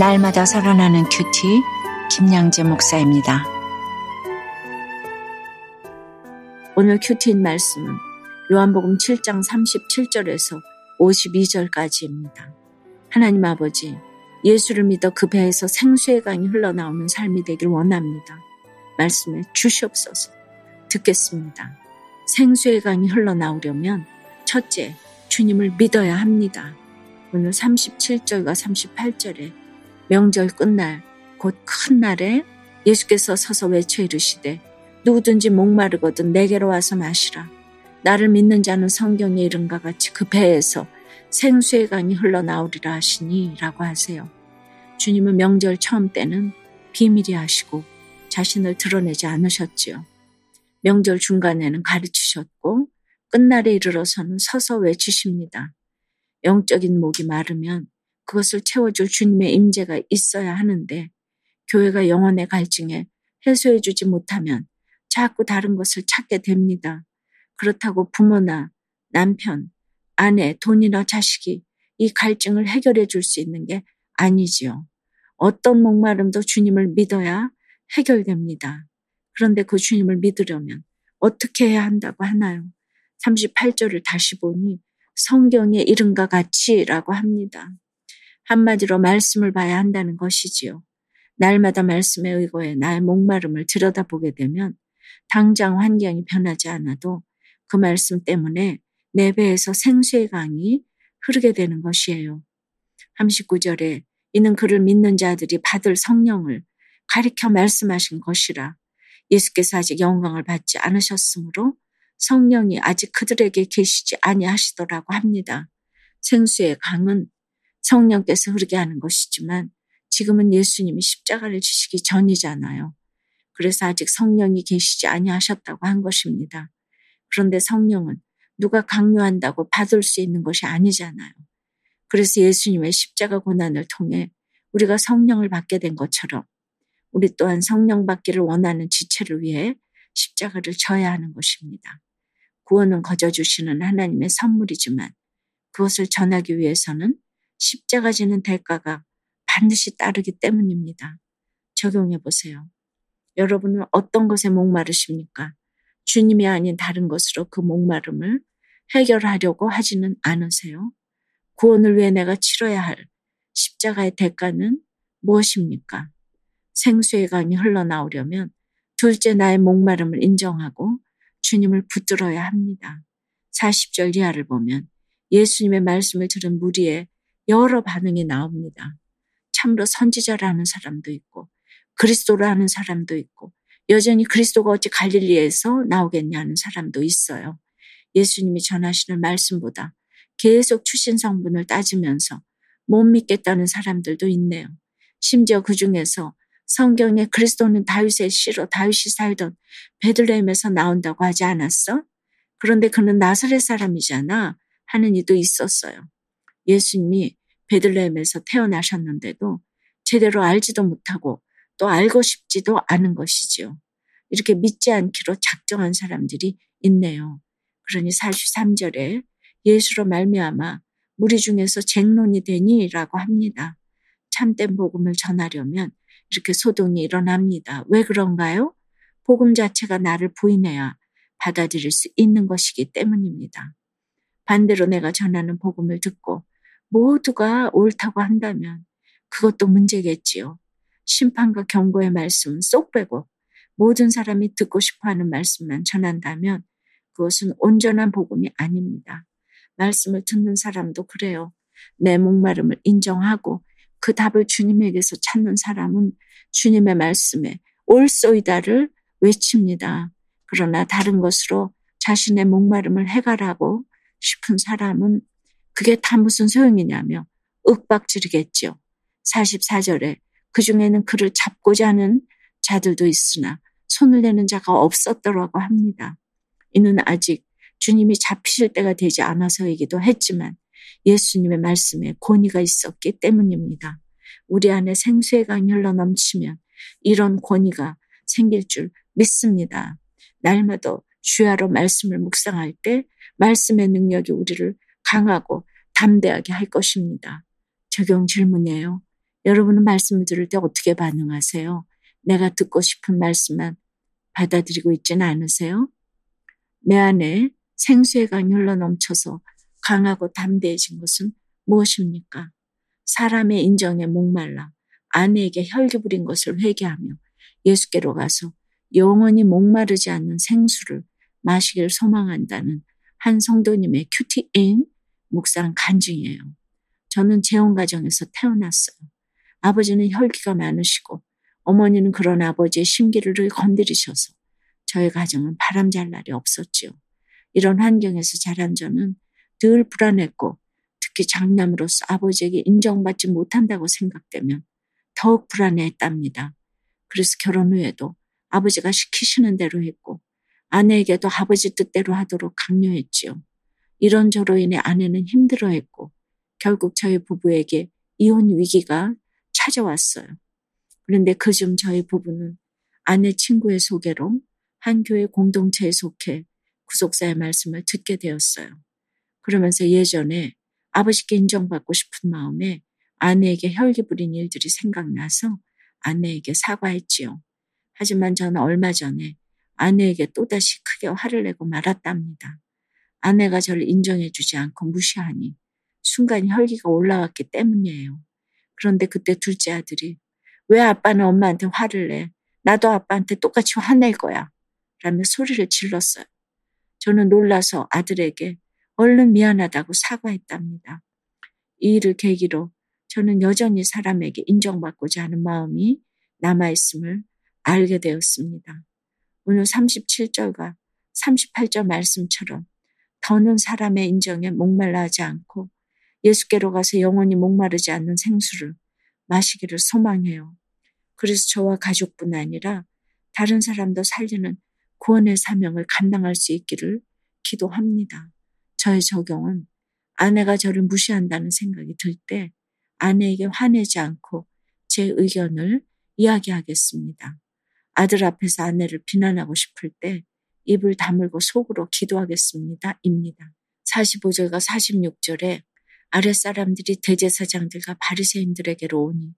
날마다 살아나는 큐티 김양재 목사입니다. 오늘 큐티인 말씀은 요한복음 7장 37절에서 52절까지입니다. 하나님 아버지, 예수를 믿어 그 배에서 생수의 강이 흘러나오는 삶이 되길 원합니다. 말씀에 주시옵소서. 듣겠습니다. 생수의 강이 흘러나오려면 첫째, 주님을 믿어야 합니다. 오늘 37절과 38절에 명절 끝날 곧 큰 날에 예수께서 서서 외쳐 이르시되 누구든지 목마르거든 내게로 와서 마시라. 나를 믿는 자는 성경에 이른과 같이 그 배에서 생수의 강이 흘러나오리라 하시니 라고 하세요. 주님은 명절 처음 때는 비밀이 하시고 자신을 드러내지 않으셨지요. 명절 중간에는 가르치셨고 끝날에 이르러서는 서서 외치십니다. 영적인 목이 마르면 그것을 채워줄 주님의 임재가 있어야 하는데 교회가 영혼의 갈증에 해소해주지 못하면 자꾸 다른 것을 찾게 됩니다. 그렇다고 부모나 남편, 아내, 돈이나 자식이 이 갈증을 해결해 줄 수 있는 게 아니지요. 어떤 목마름도 주님을 믿어야 해결됩니다. 그런데 그 주님을 믿으려면 어떻게 해야 한다고 하나요? 38절을 다시 보니 성경의 이름과 같이라고 합니다. 한마디로 말씀을 봐야 한다는 것이지요. 날마다 말씀에 의거해 나의 목마름을 들여다보게 되면 당장 환경이 변하지 않아도 그 말씀 때문에 내 배에서 생수의 강이 흐르게 되는 것이에요. 39절에 이는 그를 믿는 자들이 받을 성령을 가리켜 말씀하신 것이라 예수께서 아직 영광을 받지 않으셨으므로 성령이 아직 그들에게 계시지 아니하시더라고 합니다. 생수의 강은 성령께서 흐르게 하는 것이지만 지금은 예수님이 십자가를 지시기 전이잖아요. 그래서 아직 성령이 계시지 아니하셨다고 한 것입니다. 그런데 성령은 누가 강요한다고 받을 수 있는 것이 아니잖아요. 그래서 예수님의 십자가 고난을 통해 우리가 성령을 받게 된 것처럼 우리 또한 성령 받기를 원하는 지체를 위해 십자가를 져야 하는 것입니다. 구원은 거저 주시는 하나님의 선물이지만 그것을 전하기 위해서는 십자가 지는 대가가 반드시 따르기 때문입니다. 적용해 보세요. 여러분은 어떤 것에 목마르십니까? 주님이 아닌 다른 것으로 그 목마름을 해결하려고 하지는 않으세요? 구원을 위해 내가 치러야 할 십자가의 대가는 무엇입니까? 생수의 강이 흘러나오려면 둘째 나의 목마름을 인정하고 주님을 붙들어야 합니다. 40절 이하를 보면 예수님의 말씀을 들은 무리의 여러 반응이 나옵니다. 참으로 선지자라는 사람도 있고 그리스도라는 사람도 있고 여전히 그리스도가 어찌 갈릴리에서 나오겠냐는 사람도 있어요. 예수님이 전하시는 말씀보다 계속 출신 성분을 따지면서 못 믿겠다는 사람들도 있네요. 심지어 그 중에서 성경에 그리스도는 다윗의 씨로 다윗이 살던 베들레헴에서 나온다고 하지 않았어? 그런데 그는 나사렛 사람이잖아 하는 이도 있었어요. 예수님이 베들레헴에서 태어나셨는데도 제대로 알지도 못하고 또 알고 싶지도 않은 것이지요. 이렇게 믿지 않기로 작정한 사람들이 있네요. 그러니 43절에 예수로 말미암아 무리 중에서 쟁론이 되니라고 합니다. 참된 복음을 전하려면 이렇게 소동이 일어납니다. 왜 그런가요? 복음 자체가 나를 부인해야 받아들일 수 있는 것이기 때문입니다. 반대로 내가 전하는 복음을 듣고 모두가 옳다고 한다면 그것도 문제겠지요. 심판과 경고의 말씀은 쏙 빼고 모든 사람이 듣고 싶어 하는 말씀만 전한다면 그것은 온전한 복음이 아닙니다. 말씀을 듣는 사람도 그래요. 내 목마름을 인정하고 그 답을 주님에게서 찾는 사람은 주님의 말씀에 올소이다를 외칩니다. 그러나 다른 것으로 자신의 목마름을 해결하고 싶은 사람은 그게 다 무슨 소용이냐며 윽박지르겠지요. 44절에 그 중에는 그를 잡고자 하는 자들도 있으나 손을 내는 자가 없었더라고 합니다. 이는 아직 주님이 잡히실 때가 되지 않아서이기도 했지만 예수님의 말씀에 권위가 있었기 때문입니다. 우리 안에 생수의 강이 흘러 넘치면 이런 권위가 생길 줄 믿습니다. 날마다 주야로 말씀을 묵상할 때 말씀의 능력이 우리를 강하고 담대하게 할 것입니다. 적용 질문이에요. 여러분은 말씀을 들을 때 어떻게 반응하세요? 내가 듣고 싶은 말씀만 받아들이고 있지는 않으세요? 내 안에 생수의 강이 흘러 넘쳐서 강하고 담대해진 것은 무엇입니까? 사람의 인정에 목말라 아내에게 혈기 부린 것을 회개하며 예수께로 가서 영원히 목마르지 않는 생수를 마시길 소망한다는 한 성도님의 큐티인 묵상 간증이에요. 저는 재혼 가정에서 태어났어요. 아버지는 혈기가 많으시고 어머니는 그런 아버지의 심기를 건드리셔서 저희 가정은 바람잘 날이 없었지요. 이런 환경에서 자란 저는 늘 불안했고 특히 장남으로서 아버지에게 인정받지 못한다고 생각되면 더욱 불안해했답니다. 그래서 결혼 후에도 아버지가 시키시는 대로 했고 아내에게도 아버지 뜻대로 하도록 강요했지요. 이런저로 인해 아내는 힘들어했고 결국 저희 부부에게 이혼 위기가 찾아왔어요. 그런데 그중 저희 부부는 아내 친구의 소개로 한 교회 공동체에 속해 구속사의 말씀을 듣게 되었어요. 그러면서 예전에 아버지께 인정받고 싶은 마음에 아내에게 혈기 부린 일들이 생각나서 아내에게 사과했지요. 하지만 저는 얼마 전에 아내에게 또다시 크게 화를 내고 말았답니다. 아내가 저를 인정해주지 않고 무시하니 순간 혈기가 올라왔기 때문이에요. 그런데 그때 둘째 아들이 왜 아빠는 엄마한테 화를 내? 나도 아빠한테 똑같이 화낼 거야. 라며 소리를 질렀어요. 저는 놀라서 아들에게 얼른 미안하다고 사과했답니다. 이 일을 계기로 저는 여전히 사람에게 인정받고자 하는 마음이 남아있음을 알게 되었습니다. 오늘 37절과 38절 말씀처럼 더는 사람의 인정에 목말라 하지 않고 예수께로 가서 영원히 목마르지 않는 생수를 마시기를 소망해요. 그래서 저와 가족뿐 아니라 다른 사람도 살리는 구원의 사명을 감당할 수 있기를 기도합니다. 저의 적용은 아내가 저를 무시한다는 생각이 들 때 아내에게 화내지 않고 제 의견을 이야기하겠습니다. 아들 앞에서 아내를 비난하고 싶을 때 입을 다물고 속으로 기도하겠습니다. 입니다. 45절과 46절에 아랫사람들이 대제사장들과 바리새인들에게로 오니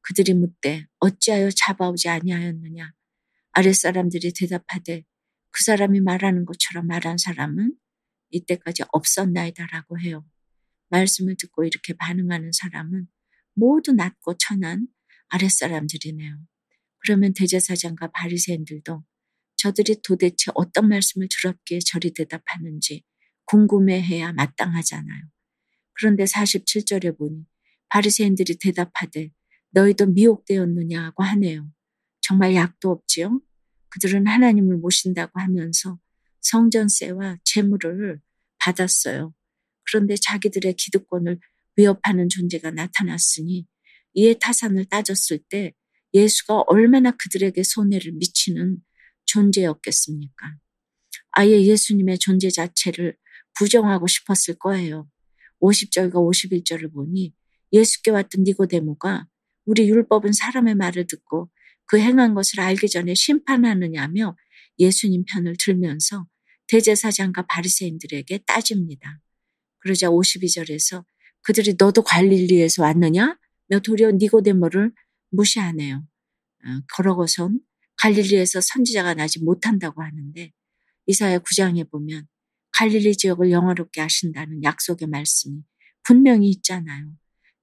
그들이 묻되 어찌하여 잡아오지 아니하였느냐 아랫사람들이 대답하되 그 사람이 말하는 것처럼 말한 사람은 이때까지 없었나이다라고 해요. 말씀을 듣고 이렇게 반응하는 사람은 모두 낮고 천한 아랫사람들이네요. 그러면 대제사장과 바리새인들도 저들이 도대체 어떤 말씀을 들었기에 저리 대답하는지 궁금해해야 마땅하잖아요. 그런데 47절에 보니 바리새인들이 대답하되 너희도 미혹되었느냐고 하네요. 정말 약도 없지요? 그들은 하나님을 모신다고 하면서 성전세와 재물을 받았어요. 그런데 자기들의 기득권을 위협하는 존재가 나타났으니 이에 타산을 따졌을 때 예수가 얼마나 그들에게 손해를 미치는 존재였겠습니까? 아예 예수님의 존재 자체를 부정하고 싶었을 거예요. 50절과 51절을 보니 예수께 왔던 니고데모가 우리 율법은 사람의 말을 듣고 그 행한 것을 알기 전에 심판하느냐며 예수님 편을 들면서 대제사장과 바리새인들에게 따집니다. 그러자 52절에서 그들이 너도 관리리에서 왔느냐? 며 도리어 니고데모를 무시하네요. 어, 걸어고선 갈릴리에서 선지자가 나지 못한다고 하는데 이사야 9장에 보면 갈릴리 지역을 영화롭게 하신다는 약속의 말씀이 분명히 있잖아요.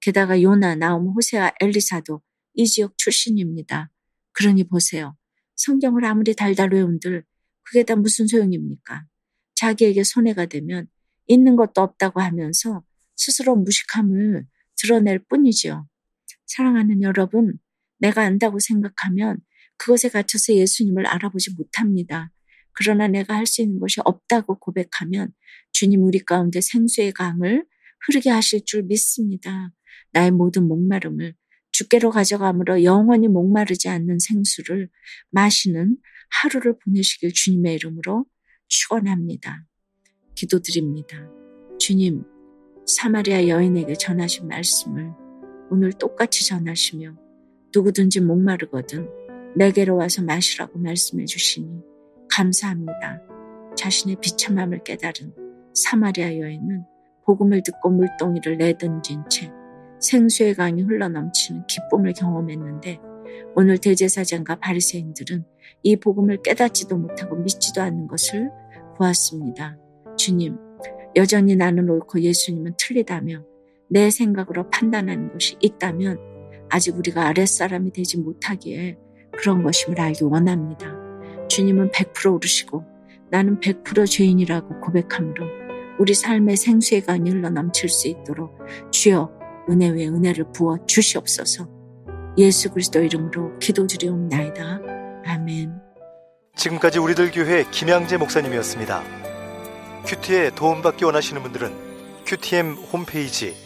게다가 요나, 나움, 호세와 엘리사도 이 지역 출신입니다. 그러니 보세요. 성경을 아무리 달달 외운들 그게 다 무슨 소용입니까? 자기에게 손해가 되면 있는 것도 없다고 하면서 스스로 무식함을 드러낼 뿐이지요. 사랑하는 여러분, 내가 안다고 생각하면 그것에 갇혀서 예수님을 알아보지 못합니다. 그러나 내가 할 수 있는 것이 없다고 고백하면 주님 우리 가운데 생수의 강을 흐르게 하실 줄 믿습니다. 나의 모든 목마름을 주께로 가져감으로 영원히 목마르지 않는 생수를 마시는 하루를 보내시길 주님의 이름으로 축원합니다. 기도드립니다. 주님, 사마리아 여인에게 전하신 말씀을 오늘 똑같이 전하시며 누구든지 목마르거든 내게로 와서 마시라고 말씀해 주시니 감사합니다. 자신의 비참함을 깨달은 사마리아 여인은 복음을 듣고 물동이를 내던진 채 생수의 강이 흘러넘치는 기쁨을 경험했는데 오늘 대제사장과 바리새인들은 이 복음을 깨닫지도 못하고 믿지도 않는 것을 보았습니다. 주님, 여전히 나는 옳고 예수님은 틀리다며 내 생각으로 판단하는 것이 있다면 아직 우리가 아랫사람이 되지 못하기에 그런 것임을 알기 원합니다. 주님은 100% 오르시고 나는 100% 죄인이라고 고백함으로 우리 삶의 생수의 강이 흘러 넘칠 수 있도록 주여 은혜 외 은혜를 부어 주시옵소서 예수 그리스도 이름으로 기도드리옵나이다. 아멘. 지금까지 우리들 교회 김양재 목사님이었습니다. 큐티에 도움받기 원하시는 분들은 큐티엠 홈페이지